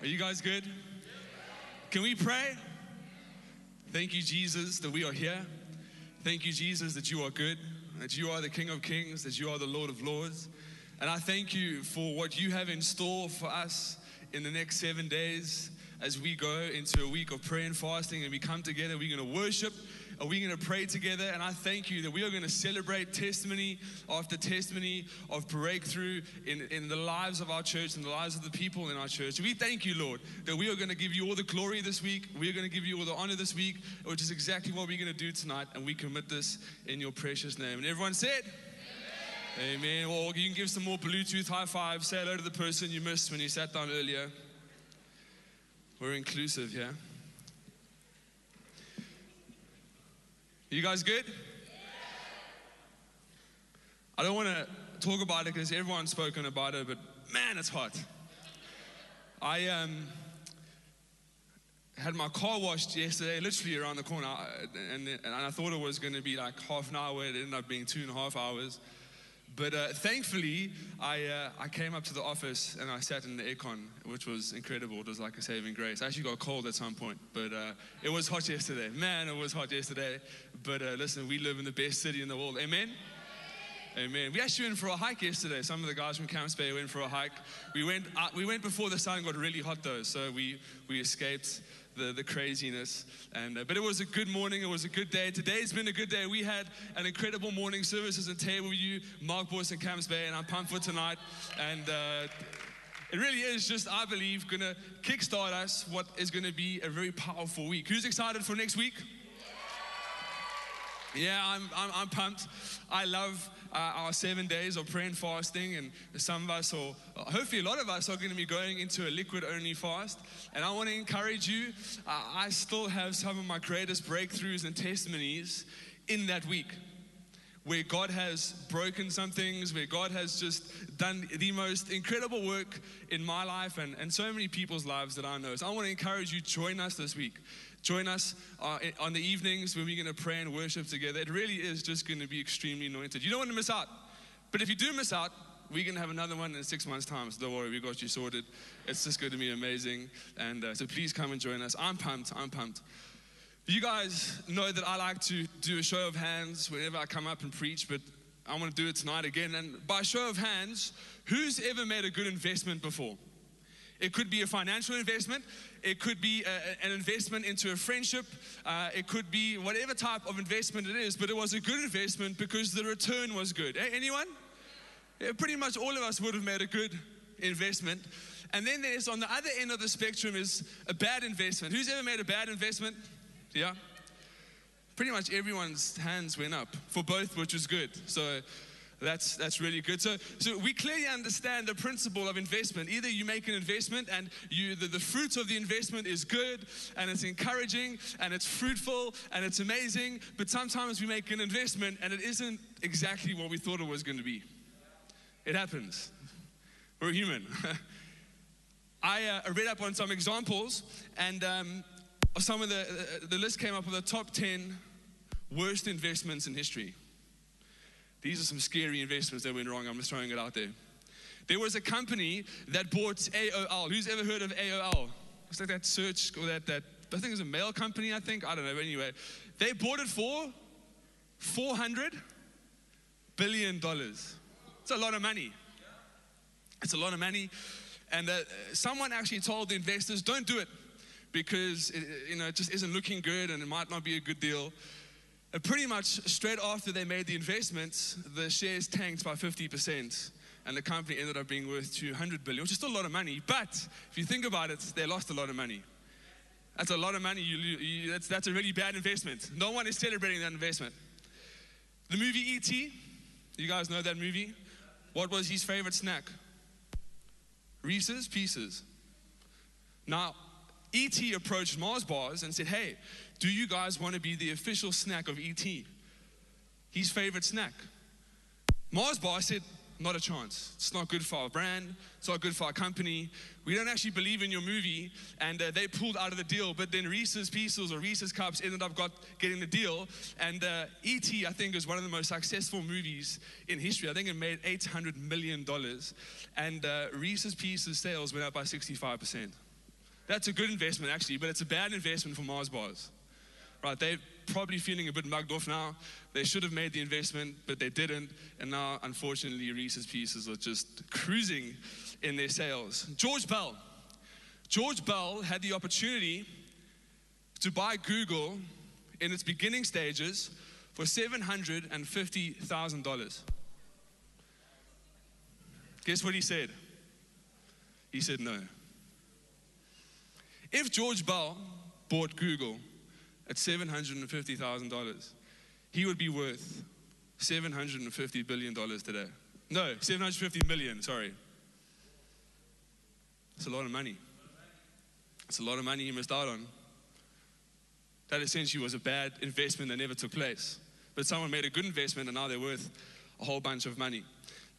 Are you guys good? Can we pray? Thank you, Jesus, that we are here. Thank you, Jesus, that you are good, that you are the King of Kings, that you are the Lord of Lords. And I thank you for what you have in store for us in the next seven days as we go into a week of prayer and fasting and we come together. We're going to worship are we going to pray together? And I thank you that we are going to celebrate testimony after testimony of breakthrough in, in the lives of our church and the lives of the people in our church. We thank you, Lord, that we are going to give you all the glory this week. We are going to give you all the honor this week, which is exactly what we're going to do tonight. And we commit this in your precious name. And everyone said, Amen. Amen. Well, you can give some more Bluetooth high five. Say hello to the person you missed when you sat down earlier. We're inclusive. Yeah? You guys good? I don't want to talk about it because everyone's spoken about it, but man, it's hot. I um, had my car washed yesterday, literally around the corner, and, and I thought it was going to be like half an hour. It ended up being two and a half hours. But uh, thankfully, I, uh, I came up to the office and I sat in the aircon, which was incredible. It was like a saving grace. I actually got cold at some point, but uh, it was hot yesterday. Man, it was hot yesterday. But uh, listen, we live in the best city in the world. Amen? Amen. We actually went for a hike yesterday. Some of the guys from Camps Bay went for a hike. We went, uh, we went before the sun got really hot, though, so we, we escaped the, the craziness. And, uh, but it was a good morning. It was a good day. Today's been a good day. We had an incredible morning services and Table View, Mark Boyce and Camps Bay, and I'm pumped for tonight. And uh, it really is just, I believe, going to kickstart us what is going to be a very powerful week. Who's excited for next week? Yeah, I'm, I'm, I'm pumped. I love uh, our seven days of prayer and fasting, and some of us, or hopefully a lot of us, are going to be going into a liquid only fast. And I want to encourage you, uh, I still have some of my greatest breakthroughs and testimonies in that week where God has broken some things, where God has just done the most incredible work in my life and, and so many people's lives that I know. So I want to encourage you, join us this week. Join us uh, on the evenings when we're going to pray and worship together. It really is just going to be extremely anointed. You don't want to miss out. But if you do miss out, we're going to have another one in six months' time. So don't worry, we got you sorted. It's just going to be amazing. And uh, so please come and join us. I'm pumped. I'm pumped. You guys know that I like to do a show of hands whenever I come up and preach, but I want to do it tonight again. And by show of hands, who's ever made a good investment before? It could be a financial investment. It could be a, an investment into a friendship. Uh, it could be whatever type of investment it is, but it was a good investment because the return was good. Hey, anyone? Yeah, pretty much all of us would have made a good investment. And then there's on the other end of the spectrum is a bad investment. Who's ever made a bad investment? Yeah? Pretty much everyone's hands went up for both, which was good. So that's, that's really good. So, so we clearly understand the principle of investment. Either you make an investment and you, the, the fruit of the investment is good and it's encouraging and it's fruitful and it's amazing, but sometimes we make an investment and it isn't exactly what we thought it was going to be. It happens. We're human. I uh, read up on some examples and um, some of the, the list came up with the top 10 worst investments in history. These are some scary investments that went wrong. I'm just throwing it out there. There was a company that bought AOL. Who's ever heard of AOL? It's like that search or that, that I think it's a mail company, I think. I don't know. But anyway, they bought it for 400 billion dollars. It's a lot of money. It's a lot of money. And uh, someone actually told the investors, don't do it because it, you know, it just isn't looking good and it might not be a good deal. And pretty much straight after they made the investments, the shares tanked by 50%. And the company ended up being worth 200 billion, which is still a lot of money. But if you think about it, they lost a lot of money. That's a lot of money. You, you, that's, that's a really bad investment. No one is celebrating that investment. The movie E.T., you guys know that movie? What was his favorite snack? Reese's Pieces. Now, E.T. approached Mars Bars and said, Hey, do you guys want to be the official snack of ET? His favorite snack. Mars Bar said, not a chance. It's not good for our brand. It's not good for our company. We don't actually believe in your movie. And uh, they pulled out of the deal. But then Reese's Pieces or Reese's Cups ended up got, getting the deal. And uh, E.T., I think, is one of the most successful movies in history. I think it made $800 million. And uh, Reese's Pieces sales went up by 65%. That's a good investment, actually, but it's a bad investment for Mars bars. Right? They're probably feeling a bit mugged off now. They should have made the investment, but they didn't. And now, unfortunately, Reese's Pieces are just cruising in their sales. George Bell. George Bell had the opportunity to buy Google in its beginning stages for $750,000. Guess what he said? He said no. If George Bell bought Google at $750,000, he would be worth $750 billion today. No, 750 million, sorry. It's a lot of money. It's a lot of money he missed out on. That essentially was a bad investment that never took place. But someone made a good investment and now they're worth a whole bunch of money.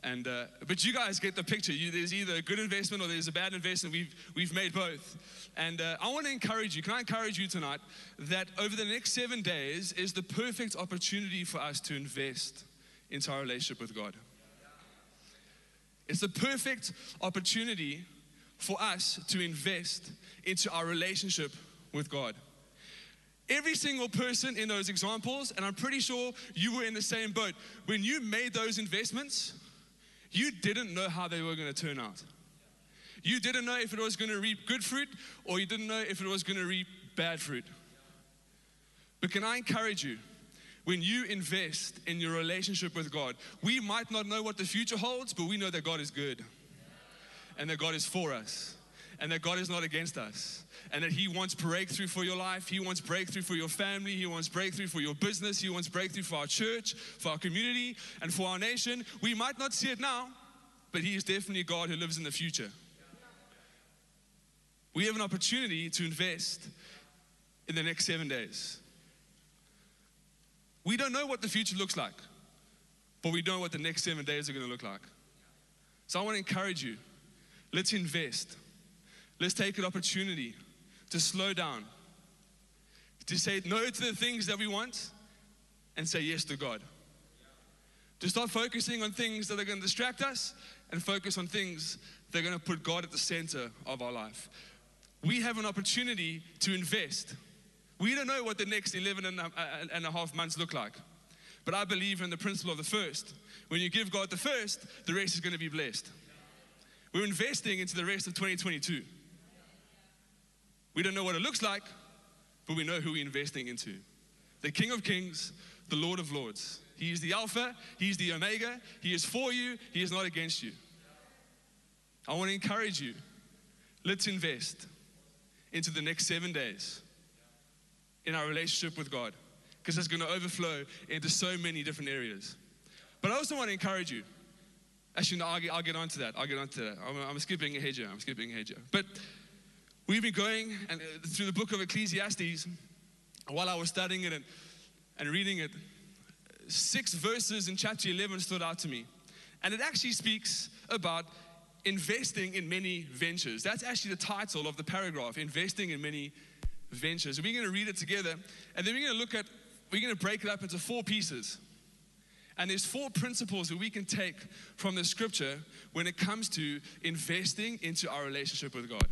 And, uh, but you guys get the picture. You, there's either a good investment or there's a bad investment. We've, we've made both. And uh, I want to encourage you, can I encourage you tonight that over the next seven days is the perfect opportunity for us to invest into our relationship with God. It's the perfect opportunity for us to invest into our relationship with God. Every single person in those examples, and I'm pretty sure you were in the same boat, when you made those investments, you didn't know how they were going to turn out. You didn't know if it was going to reap good fruit or you didn't know if it was going to reap bad fruit. But can I encourage you? When you invest in your relationship with God, we might not know what the future holds, but we know that God is good and that God is for us and that God is not against us and that He wants breakthrough for your life. He wants breakthrough for your family. He wants breakthrough for your business. He wants breakthrough for our church, for our community, and for our nation. We might not see it now, but He is definitely God who lives in the future. We have an opportunity to invest in the next seven days. We don't know what the future looks like, but we know what the next seven days are going to look like. So I want to encourage you let's invest. Let's take an opportunity to slow down, to say no to the things that we want and say yes to God. To start focusing on things that are going to distract us and focus on things that are going to put God at the center of our life. We have an opportunity to invest. We don't know what the next 11 uh, uh, and a half months look like. But I believe in the principle of the first. When you give God the first, the rest is going to be blessed. We're investing into the rest of 2022. We don't know what it looks like, but we know who we're investing into the King of Kings, the Lord of Lords. He is the Alpha, He's the Omega. He is for you, He is not against you. I want to encourage you let's invest into the next seven days in our relationship with God because it's going to overflow into so many different areas. But I also want to encourage you. Actually, no, I'll get, I'll get on to that. I'll get on to that. I'm, I'm skipping ahead here. I'm skipping ahead here. But we've been going and, uh, through the book of Ecclesiastes while I was studying it and, and reading it. Six verses in chapter 11 stood out to me. And it actually speaks about investing in many ventures. That's actually the title of the paragraph investing in many ventures. We're going to read it together. And then we're going to look at, we're going to break it up into four pieces. And there's four principles that we can take from the scripture when it comes to investing into our relationship with God.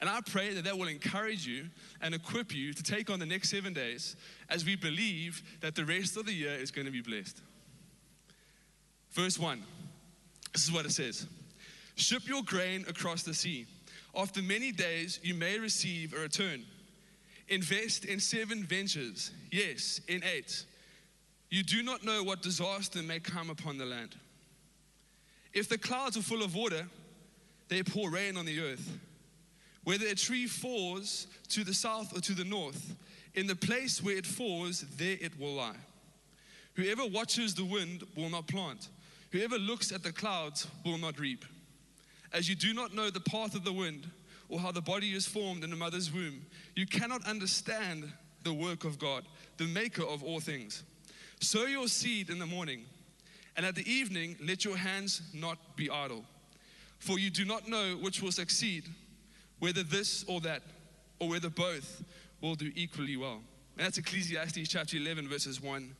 And I pray that that will encourage you and equip you to take on the next seven days as we believe that the rest of the year is going to be blessed. Verse 1, this is what it says Ship your grain across the sea. After many days, you may receive a return. Invest in seven ventures, yes, in eight. You do not know what disaster may come upon the land. If the clouds are full of water, they pour rain on the earth. Whether a tree falls to the south or to the north, in the place where it falls, there it will lie. Whoever watches the wind will not plant. Whoever looks at the clouds will not reap. As you do not know the path of the wind or how the body is formed in the mother's womb, you cannot understand the work of God, the maker of all things. Sow your seed in the morning, and at the evening let your hands not be idle. For you do not know which will succeed, whether this or that, or whether both will do equally well. And that's Ecclesiastes chapter 11, verses 1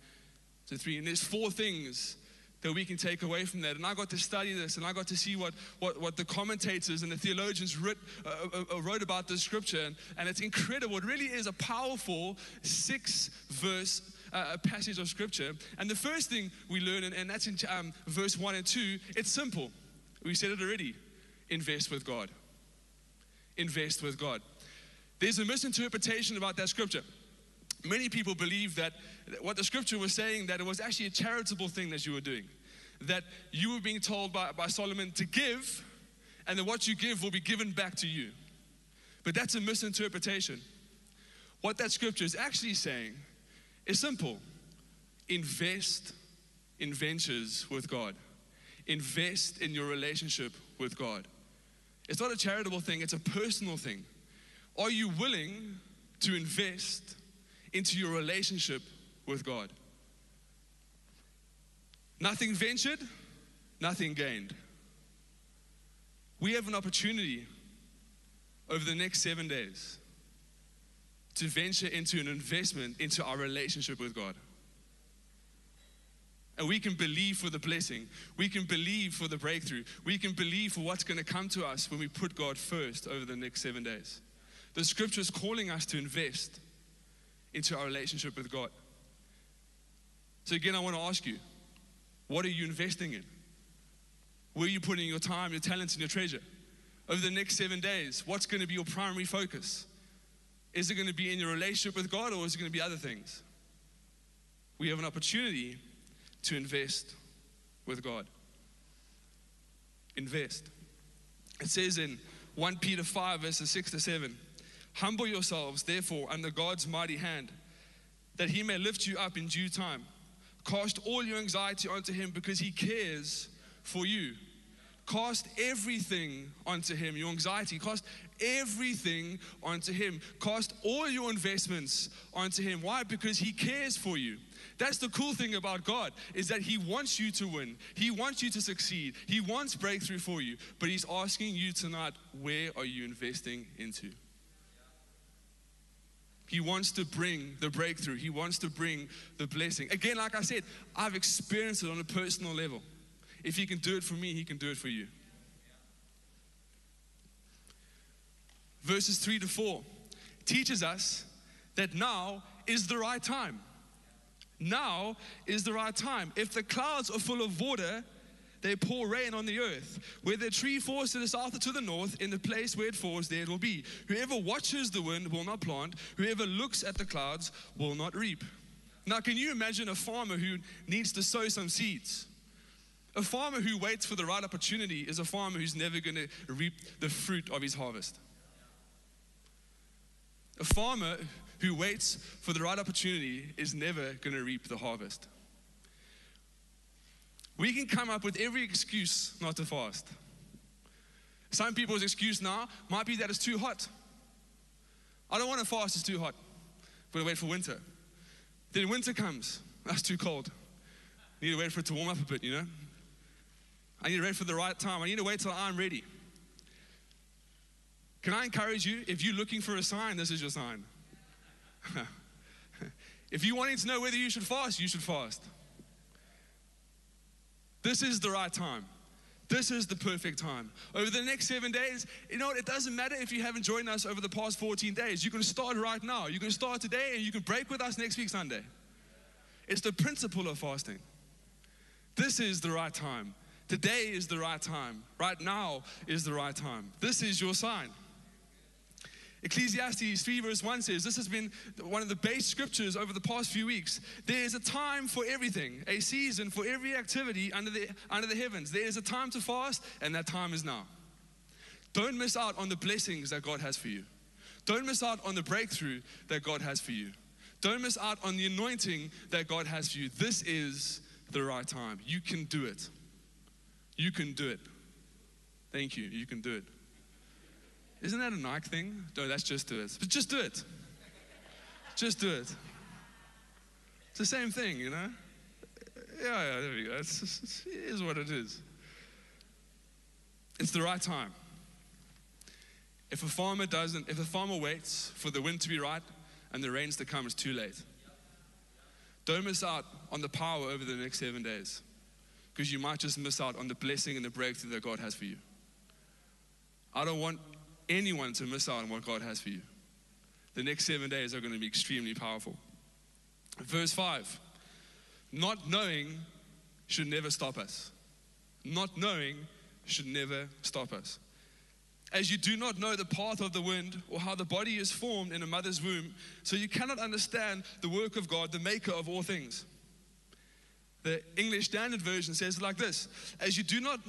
to 3. And there's four things that we can take away from that. And I got to study this and I got to see what, what, what the commentators and the theologians writ, uh, uh, uh wrote about this scripture. And, and, it's incredible. It really is a powerful six verse uh, passage of scripture. And the first thing we learn, and, and that's in um, verse 1 and 2, it's simple. We said it already invest with God. Invest with God. There's a misinterpretation about that scripture. Many people believe that what the scripture was saying, that it was actually a charitable thing that you were doing. That you were being told by, by Solomon to give, and that what you give will be given back to you. But that's a misinterpretation. What that scripture is actually saying is simple invest in ventures with God, invest in your relationship with God. It's not a charitable thing, it's a personal thing. Are you willing to invest into your relationship with God? Nothing ventured, nothing gained. We have an opportunity over the next seven days to venture into an investment into our relationship with God. And we can believe for the blessing. We can believe for the breakthrough. We can believe for what's going to come to us when we put God first over the next seven days. The scripture is calling us to invest into our relationship with God. So, again, I want to ask you what are you investing in? Where are you putting your time, your talents, and your treasure? Over the next seven days, what's going to be your primary focus? Is it going to be in your relationship with God or is it going to be other things? We have an opportunity to invest with God. Invest. It says in 1 Peter 5, verses 6 to 7 Humble yourselves, therefore, under God's mighty hand, that he may lift you up in due time. Cast all your anxiety onto him because he cares for you. Cast everything onto him, your anxiety. Cast everything onto him. Cast all your investments onto him. Why? Because he cares for you. That's the cool thing about God is that he wants you to win. He wants you to succeed. He wants breakthrough for you. But he's asking you tonight, where are you investing into? He wants to bring the breakthrough. He wants to bring the blessing. Again, like I said, I've experienced it on a personal level. If He can do it for me, He can do it for you. Verses 3 to 4 teaches us that now is the right time. Now is the right time. If the clouds are full of water, they pour rain on the earth. Where the tree falls to the south or to the north, in the place where it falls, there it will be. Whoever watches the wind will not plant, whoever looks at the clouds will not reap. Now, can you imagine a farmer who needs to sow some seeds? A farmer who waits for the right opportunity is a farmer who's never going to reap the fruit of his harvest. A farmer who waits for the right opportunity is never going to reap the harvest. We can come up with every excuse not to fast. Some people's excuse now might be that it's too hot. I don't want to fast, it's too hot. But I wait for winter. Then winter comes, that's too cold. Need to wait for it to warm up a bit, you know? I need to wait for the right time. I need to wait till I'm ready. Can I encourage you? If you're looking for a sign, this is your sign. if you're wanting to know whether you should fast, you should fast. This is the right time. This is the perfect time. Over the next seven days, you know what? It doesn't matter if you haven't joined us over the past 14 days. You can start right now. You can start today and you can break with us next week, Sunday. It's the principle of fasting. This is the right time. Today is the right time. Right now is the right time. This is your sign. Ecclesiastes 3, verse 1 says, This has been one of the base scriptures over the past few weeks. There is a time for everything, a season for every activity under the, under the heavens. There is a time to fast, and that time is now. Don't miss out on the blessings that God has for you. Don't miss out on the breakthrough that God has for you. Don't miss out on the anointing that God has for you. This is the right time. You can do it. You can do it. Thank you. You can do it. Isn't that a Nike thing? No, that's just do it. But just do it. Just do it. It's the same thing, you know? Yeah, yeah, there we go. It's, it's, it is what it is. It's the right time. If a farmer doesn't, if a farmer waits for the wind to be right and the rains to come, it's too late. Don't miss out on the power over the next seven days. because you might just miss out on the blessing and the breakthrough that God has for you. I don't want anyone to miss out on what God has for you. The next seven days are going to be extremely powerful. Verse 5 Not knowing should never stop us. Not knowing should never stop us. As you do not know the path of the wind or how the body is formed in a mother's womb, so you cannot understand the work of God, the maker of all things. The English Standard Version says like this as you, do not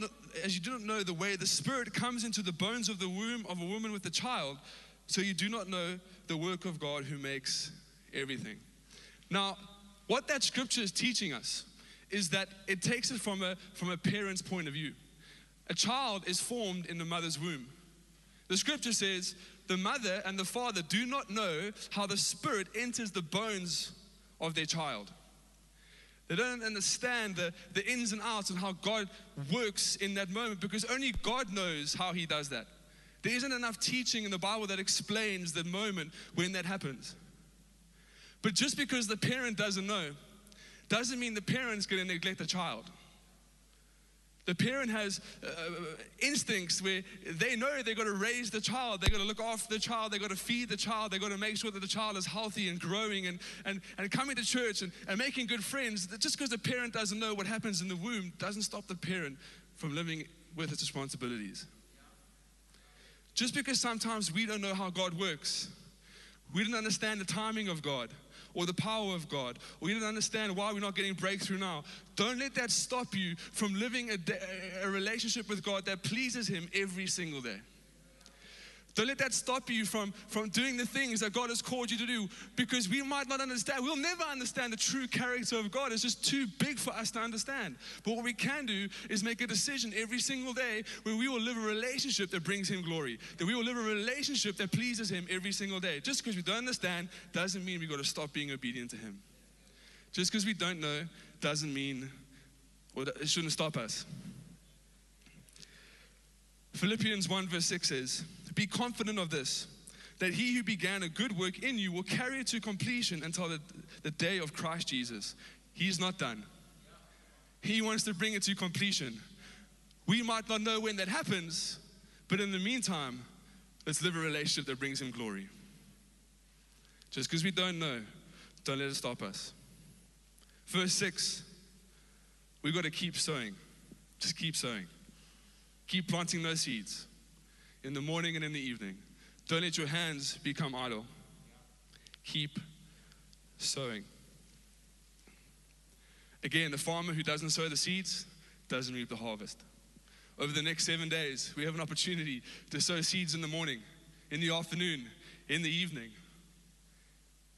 as you do not know the way the Spirit comes into the bones of the womb of a woman with a child, so you do not know the work of God who makes everything. Now, what that scripture is teaching us is that it takes it from a, from a parent's point of view. A child is formed in the mother's womb. The scripture says, the mother and the father do not know how the spirit enters the bones of their child. They don't understand the, the ins and outs and how God works in that moment because only God knows how He does that. There isn't enough teaching in the Bible that explains the moment when that happens. But just because the parent doesn't know, doesn't mean the parent's going to neglect the child. The parent has uh, instincts where they know they've got to raise the child, they've got to look after the child, they've got to feed the child, they've got to make sure that the child is healthy and growing and, and, and coming to church and, and making good friends. Just because the parent doesn't know what happens in the womb doesn't stop the parent from living with its responsibilities. Just because sometimes we don't know how God works, we don't understand the timing of God or the power of God, or you don't understand why we're not getting breakthrough now. Don't let that stop you from living a, a relationship with God that pleases Him every single day. Don't let that stop you from, from doing the things that God has called you to do because we might not understand. We'll never understand the true character of God. It's just too big for us to understand. But what we can do is make a decision every single day where we will live a relationship that brings Him glory, that we will live a relationship that pleases Him every single day. Just because we don't understand doesn't mean we've got to stop being obedient to Him. Just because we don't know doesn't mean, it shouldn't stop us. Philippians 1 verse 6 says, be confident of this, that he who began a good work in you will carry it to completion until the, the day of Christ Jesus. He's not done. He wants to bring it to completion. We might not know when that happens, but in the meantime, let's live a relationship that brings him glory. Just because we don't know, don't let it stop us. Verse 6, we've got to keep sowing. Just keep sowing. Keep planting those seeds in the morning and in the evening. Don't let your hands become idle. Keep sowing. Again, the farmer who doesn't sow the seeds doesn't reap the harvest. Over the next seven days, we have an opportunity to sow seeds in the morning, in the afternoon, in the evening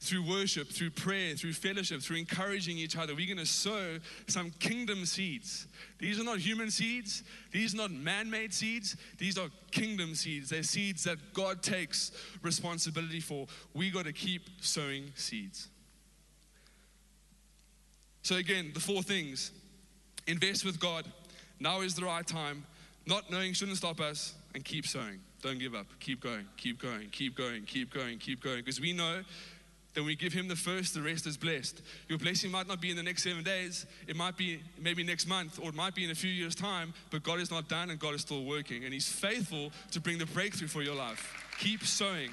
through worship, through prayer, through fellowship, through encouraging each other, we're going to sow some kingdom seeds. These are not human seeds. These are not man made seeds. These are kingdom seeds. They're seeds that God takes responsibility for. We got to keep sowing seeds. So, again, the four things invest with God. Now is the right time. Not knowing shouldn't stop us. And keep sowing. Don't give up. Keep going, keep going, keep going, keep going, keep going. Because we know then we give him the first, the rest is blessed. Your blessing might not be in the next seven days, it might be maybe next month, or it might be in a few years' time, but God is not done and God is still working. And He's faithful to bring the breakthrough for your life. Keep sowing.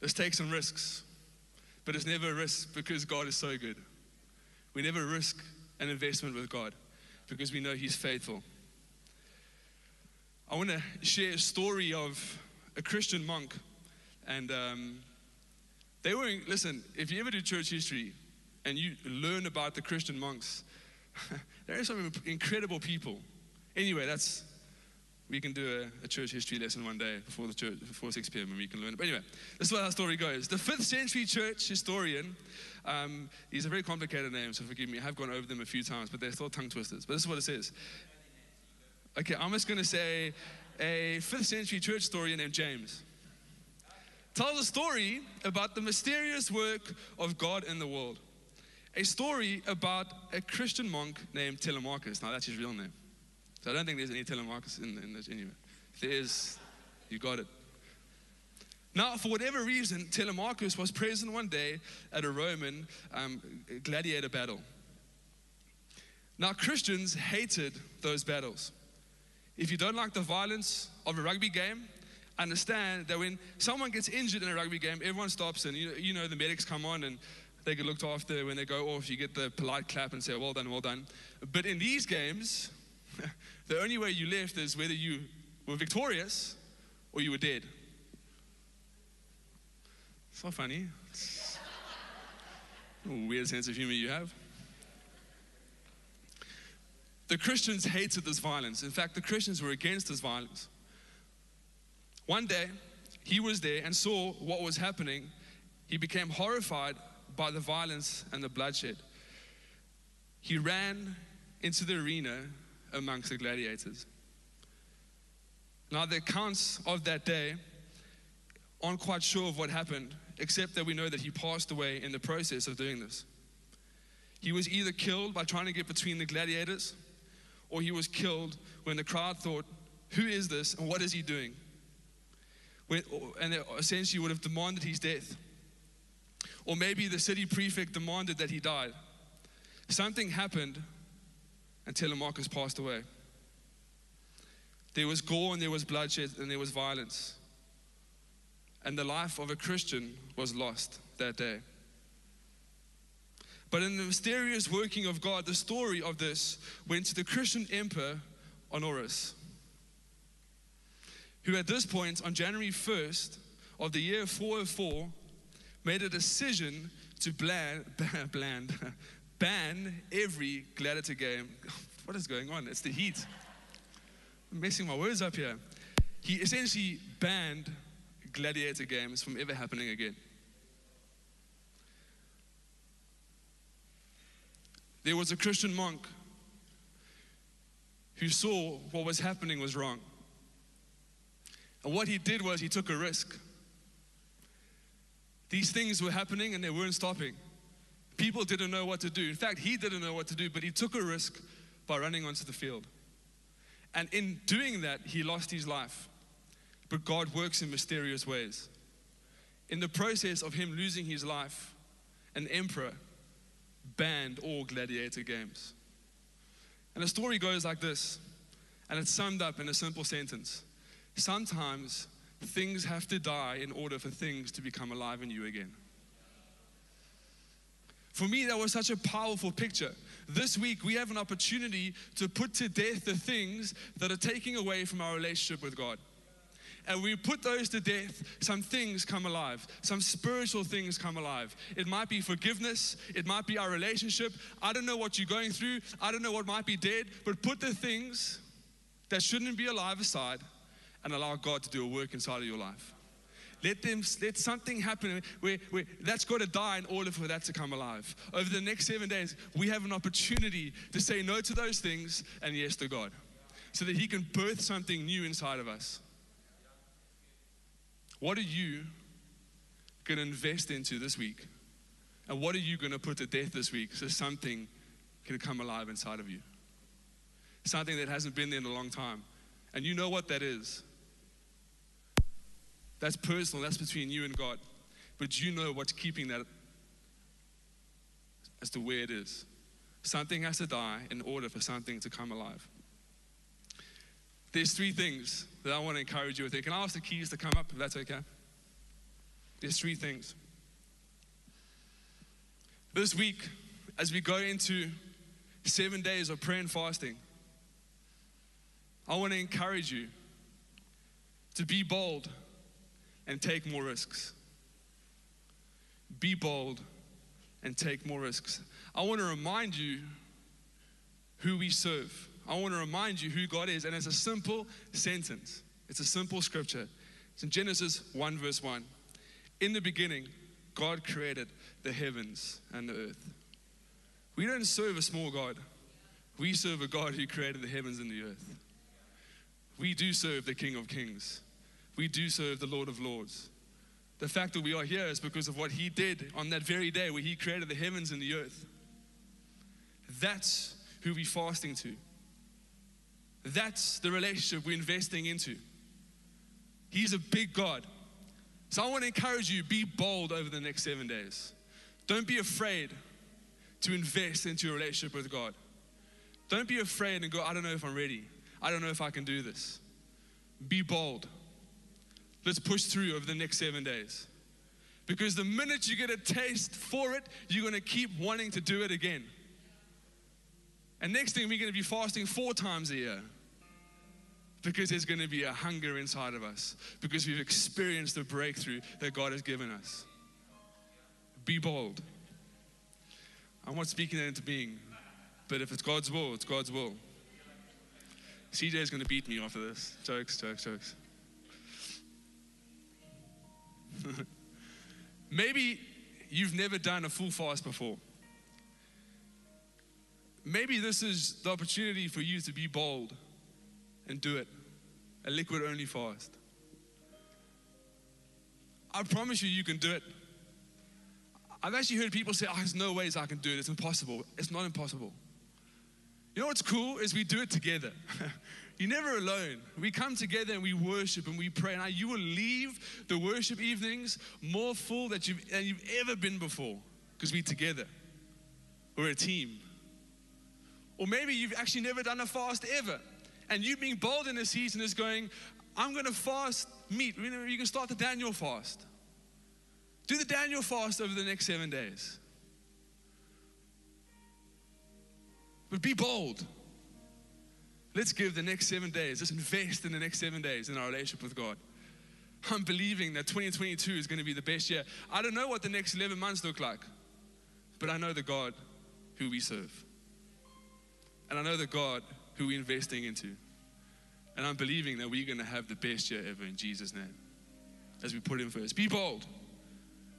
Let's take some risks, but it's never a risk because God is so good. We never risk an investment with God because we know He's faithful. I want to share a story of a Christian monk, and um, they were, listen, if you ever do church history and you learn about the Christian monks, there are some incredible people. Anyway, that's, we can do a, a, church history lesson one day before the church, before 6 p.m. and we can learn it. But anyway, this is what our story goes. The fifth century church historian, um, he's a very complicated name, so forgive me. I have gone over them a few times, but they're still tongue twisters. But this is what it says. Okay, I'm just going to say a fifth century church story named James. Tells a story about the mysterious work of God in the world. A story about a Christian monk named Telemachus. Now, that's his real name. So I don't think there's any Telemachus in, in this anyway. If there is, you got it. Now, for whatever reason, Telemachus was present one day at a Roman um, gladiator battle. Now, Christians hated those battles. If you don't like the violence of a rugby game, understand that when someone gets injured in a rugby game, everyone stops and you, you know the medics come on and they get looked after. When they go off, you get the polite clap and say, well done, well done. But in these games, the only way you left is whether you were victorious or you were dead. Not funny. Weird sense of humor you have. The Christians hated this violence. In fact, the Christians were against this violence. One day, he was there and saw what was happening. He became horrified by the violence and the bloodshed. He ran into the arena amongst the gladiators. Now, the accounts of that day aren't quite sure of what happened, except that we know that he passed away in the process of doing this. He was either killed by trying to get between the gladiators, or he was killed when the crowd thought, Who is this and what is he doing? When, and they essentially would have demanded his death. Or maybe the city prefect demanded that he died. Something happened and Telemachus passed away. There was gore and there was bloodshed and there was violence. And the life of a Christian was lost that day. But in the mysterious working of God, the story of this went to the Christian emperor Honorius, who at this point, on January 1st of the year 404, made a decision to bland, bland, ban every gladiator game. What is going on? It's the heat. I'm messing my words up here. He essentially banned gladiator games from ever happening again. There was a Christian monk who saw what was happening was wrong. And what he did was he took a risk. These things were happening and they weren't stopping. People didn't know what to do. In fact, he didn't know what to do, but he took a risk by running onto the field. And in doing that, he lost his life. But God works in mysterious ways. In the process of him losing his life, an emperor banned all gladiator games. And the story goes like this, and it's summed up in a simple sentence Sometimes things have to die in order for things to become alive in you again. For me, that was such a powerful picture. This week, we have an opportunity to put to death the things that are taking away from our relationship with God and we put those to death, some things come alive. Some spiritual things come alive. It might be forgiveness, it might be our relationship. I don't know what you're going through, I don't know what might be dead, but put the things that shouldn't be alive aside and allow God to do a work inside of your life. Let them let something happen where, where that's got to die in order for that to come alive. Over the next seven days, we have an opportunity to say no to those things and yes to God. So that He can birth something new inside of us. What are you going to invest into this week? And what are you going to put to death this week so something can come alive inside of you? Something that hasn't been there in a long time. And you know what that is. That's personal, that's between you and God. But you know what's keeping that as to where it is. Something has to die in order for something to come alive. There's three things that I want to encourage you with. Can I ask the keys to come up if that's okay? There's three things. This week, as we go into seven days of prayer and fasting, I want to encourage you to be bold and take more risks. Be bold and take more risks. I want to remind you who we serve. I want to remind you who God is. And it's a simple sentence, it's a simple scripture. It's in Genesis 1, verse 1. In the beginning, God created the heavens and the earth. We don't serve a small God, we serve a God who created the heavens and the earth. We do serve the King of Kings, we do serve the Lord of Lords. The fact that we are here is because of what He did on that very day where He created the heavens and the earth. That's who we're fasting to. That's the relationship we're investing into. He's a big God. So I want to encourage you be bold over the next seven days. Don't be afraid to invest into your relationship with God. Don't be afraid and go, I don't know if I'm ready. I don't know if I can do this. Be bold. Let's push through over the next seven days. Because the minute you get a taste for it, you're going to keep wanting to do it again. And next thing, we're going to be fasting four times a year. Because there's going to be a hunger inside of us. Because we've experienced the breakthrough that God has given us. Be bold. I'm not speaking that into being, but if it's God's will, it's God's will. CJ is going to beat me after this. Jokes, jokes, jokes. Maybe you've never done a full fast before. Maybe this is the opportunity for you to be bold and do it a liquid only fast. I promise you, you can do it. I've actually heard people say, oh, there's no ways I can do it. It's impossible. It's not impossible. You know what's cool is we do it together. You're never alone. We come together and we worship and we pray. And you will leave the worship evenings more full than you've, than you've ever been before because we're together. We're a team. Or maybe you've actually never done a fast ever. And you being bold in this season is going, I'm going to fast meat. You can start the Daniel fast. Do the Daniel fast over the next seven days. But be bold. Let's give the next seven days, let's invest in the next seven days in our relationship with God. I'm believing that 2022 is going to be the best year. I don't know what the next 11 months look like, but I know the God who we serve. And I know the God who we're investing into. And I'm believing that we're going to have the best year ever in Jesus' name as we put Him first. Be bold.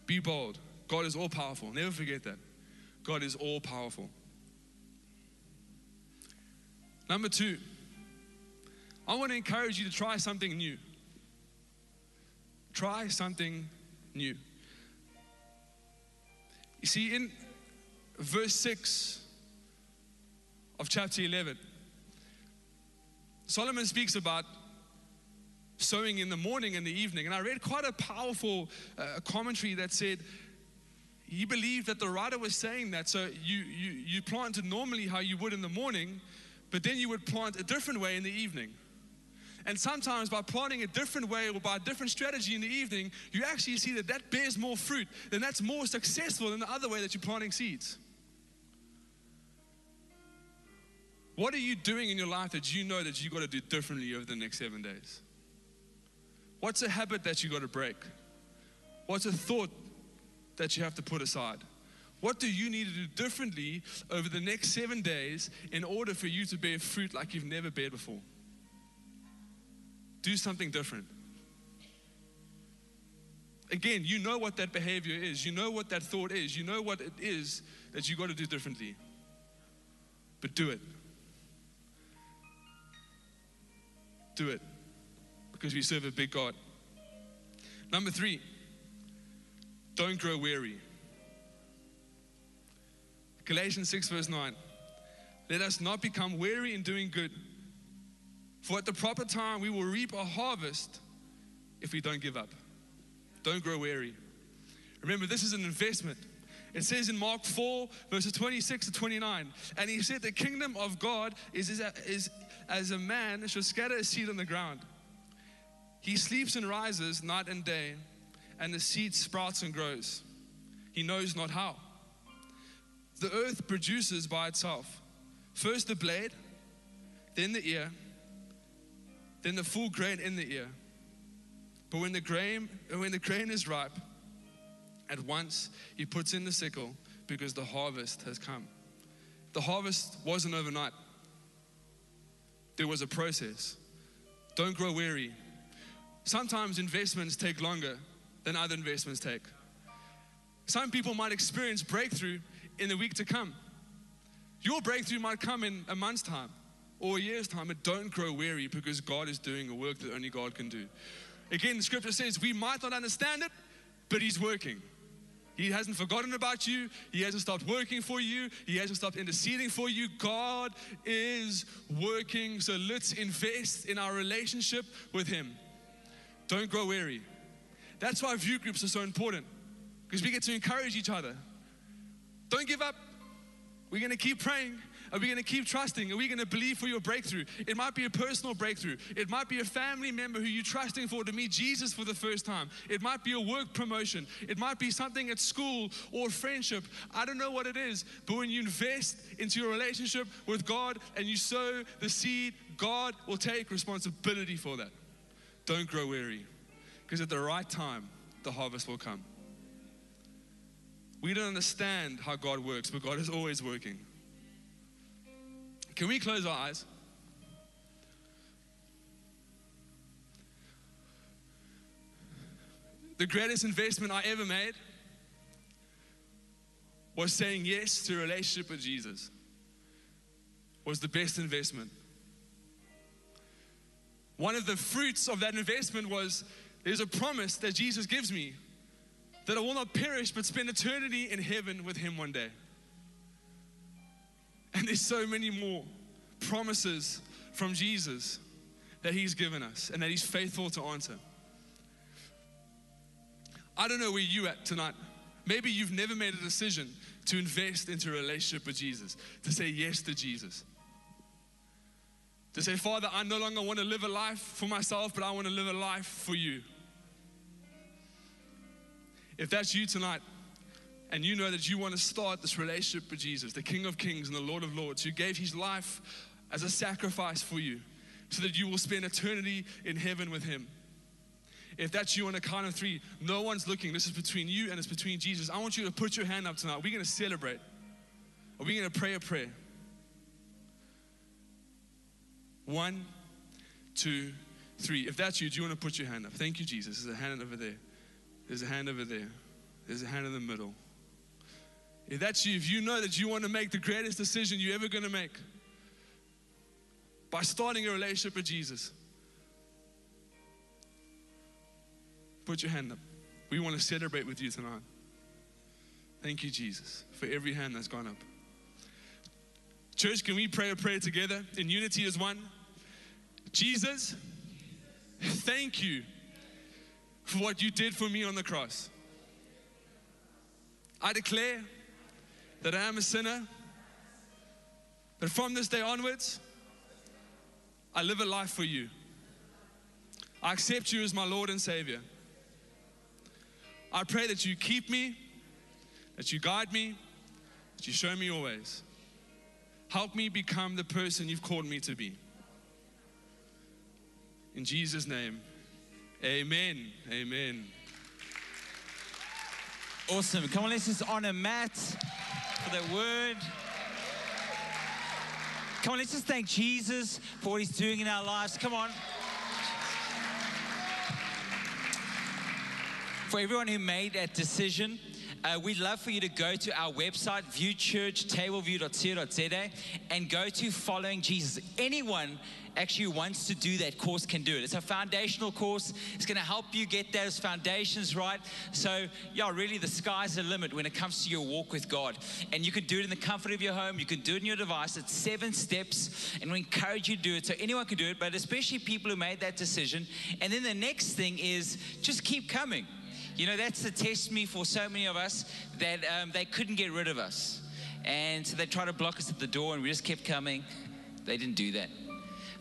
Be bold. God is all powerful. Never forget that. God is all powerful. Number two, I want to encourage you to try something new. Try something new. You see, in verse 6 of chapter 11, Solomon speaks about sowing in the morning and the evening. And I read quite a powerful uh, commentary that said he believed that the writer was saying that. So you, you, you planted normally how you would in the morning, but then you would plant a different way in the evening. And sometimes by planting a different way or by a different strategy in the evening, you actually see that that bears more fruit, then that's more successful than the other way that you're planting seeds. What are you doing in your life that you know that you got to do differently over the next seven days? What's a habit that you got to break? What's a thought that you have to put aside? What do you need to do differently over the next seven days in order for you to bear fruit like you've never bared before? Do something different. Again, you know what that behavior is. You know what that thought is. You know what it is that you got to do differently. But do it. Do it. Because we serve a big God. Number three, don't grow weary. Galatians 6, verse 9. Let us not become weary in doing good, for at the proper time we will reap a harvest if we don't give up. Don't grow weary. Remember, this is an investment. It says in Mark 4, verses 26 to 29, and he said, The kingdom of God is, is, is as a man should scatter a seed on the ground. He sleeps and rises night and day, and the seed sprouts and grows. He knows not how the earth produces by itself first the blade, then the ear, then the full grain in the ear. But when the grain, when the grain is ripe, at once he puts in the sickle because the harvest has come. The harvest wasn't overnight. There was a process. Don't grow weary. Sometimes investments take longer than other investments take. Some people might experience breakthrough in the week to come. Your breakthrough might come in a month's time or a year's time, but don't grow weary because God is doing a work that only God can do. Again, the scripture says we might not understand it, but He's working. He hasn't forgotten about you. He hasn't stopped working for you. He hasn't stopped interceding for you. God is working. So let's invest in our relationship with Him. Don't grow weary. That's why view groups are so important because we get to encourage each other. Don't give up. We're going to keep praying. Are we going to keep trusting? Are we going to believe for your breakthrough? It might be a personal breakthrough. It might be a family member who you're trusting for to meet Jesus for the first time. It might be a work promotion. It might be something at school or friendship. I don't know what it is, but when you invest into your relationship with God and you sow the seed, God will take responsibility for that. Don't grow weary because at the right time, the harvest will come. We don't understand how God works, but God is always working. Can we close our eyes? The greatest investment I ever made was saying yes to a relationship with Jesus. Was the best investment. One of the fruits of that investment was there's a promise that Jesus gives me that I will not perish but spend eternity in heaven with Him one day. And there's so many more promises from Jesus that He's given us and that He's faithful to answer. I don't know where you at tonight. Maybe you've never made a decision to invest into a relationship with Jesus, to say yes to Jesus. To say, Father, I no longer want to live a life for myself, but I want to live a life for you. If that's you tonight, and you know that you want to start this relationship with Jesus, the King of Kings and the Lord of Lords, who gave his life as a sacrifice for you so that you will spend eternity in heaven with him. If that's you on a count of three, no one's looking. This is between you and it's between Jesus. I want you to put your hand up tonight. We're going to celebrate. Are we going to pray a prayer? One, two, three. If that's you, do you want to put your hand up? Thank you, Jesus. There's a hand over there. There's a hand over there. There's a hand in the middle. If that's you, if you know that you want to make the greatest decision you're ever going to make by starting a relationship with Jesus, put your hand up. We want to celebrate with you tonight. Thank you, Jesus, for every hand that's gone up. Church, can we pray a prayer together in unity as one? Jesus, thank you for what you did for me on the cross. I declare that I am a sinner, but from this day onwards, I live a life for you. I accept you as my Lord and Savior. I pray that you keep me, that you guide me, that you show me your ways. Help me become the person you've called me to be. In Jesus' name, amen. Amen. Awesome. Come on, let's just honor Matt for that word. Come on, let's just thank Jesus for what he's doing in our lives. Come on. For everyone who made that decision, uh, we'd love for you to go to our website, viewchurchtableview.co.za, and go to Following Jesus. Anyone actually wants to do that course can do it. It's a foundational course. It's going to help you get those foundations right. So, yeah, really, the sky's the limit when it comes to your walk with God. And you can do it in the comfort of your home. You can do it in your device. It's seven steps, and we encourage you to do it. So anyone can do it, but especially people who made that decision. And then the next thing is just keep coming. You know, that's the testimony for so many of us that um, they couldn't get rid of us. And so they tried to block us at the door, and we just kept coming. They didn't do that.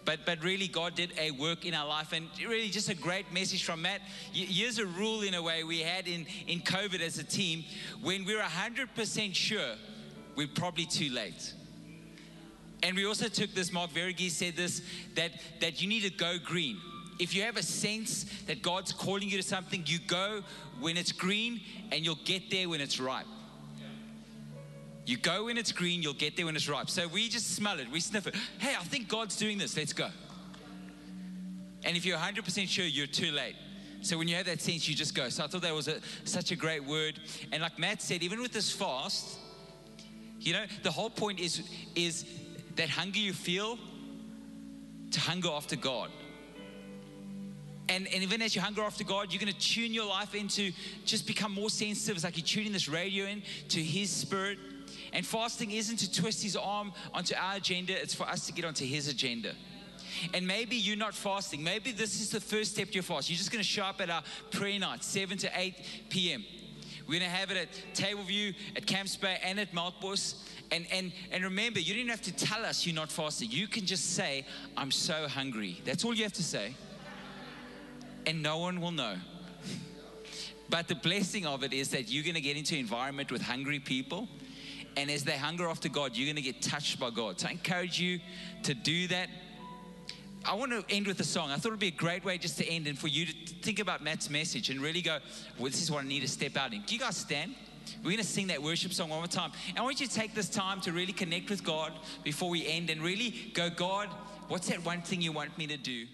But, but really, God did a work in our life, and really, just a great message from Matt. Here's a rule, in a way, we had in, in COVID as a team when we're 100% sure we're probably too late. And we also took this, Mark Verghese said this, that, that you need to go green if you have a sense that God's calling you to something, you go when it's green and you'll get there when it's ripe. You go when it's green, you'll get there when it's ripe. So we just smell it, we sniff it. Hey, I think God's doing this, let's go. And if you're 100% sure, you're too late. So when you have that sense, you just go. So I thought that was a, such a great word. And like Matt said, even with this fast, you know, the whole point is, is that hunger you feel to hunger after God. And, and even as you hunger after God, you're going to tune your life into just become more sensitive. It's like you're tuning this radio in to His Spirit. And fasting isn't to twist His arm onto our agenda, it's for us to get onto His agenda. And maybe you're not fasting. Maybe this is the first step to your fast. You're just going to show up at our prayer night, 7 to 8 p.m. We're going to have it at Table View, at Camps Bay, and at Melkbos. And, and, and remember, you don't have to tell us you're not fasting. You can just say, I'm so hungry. That's all you have to say. And no one will know. But the blessing of it is that you're going to get into an environment with hungry people. And as they hunger after God, you're going to get touched by God. So I encourage you to do that. I want to end with a song. I thought it'd be a great way just to end and for you to think about Matt's message and really go, well, this is what I need to step out in. Do you guys stand? We're going to sing that worship song one more time. And I want you to take this time to really connect with God before we end and really go, God, what's that one thing you want me to do?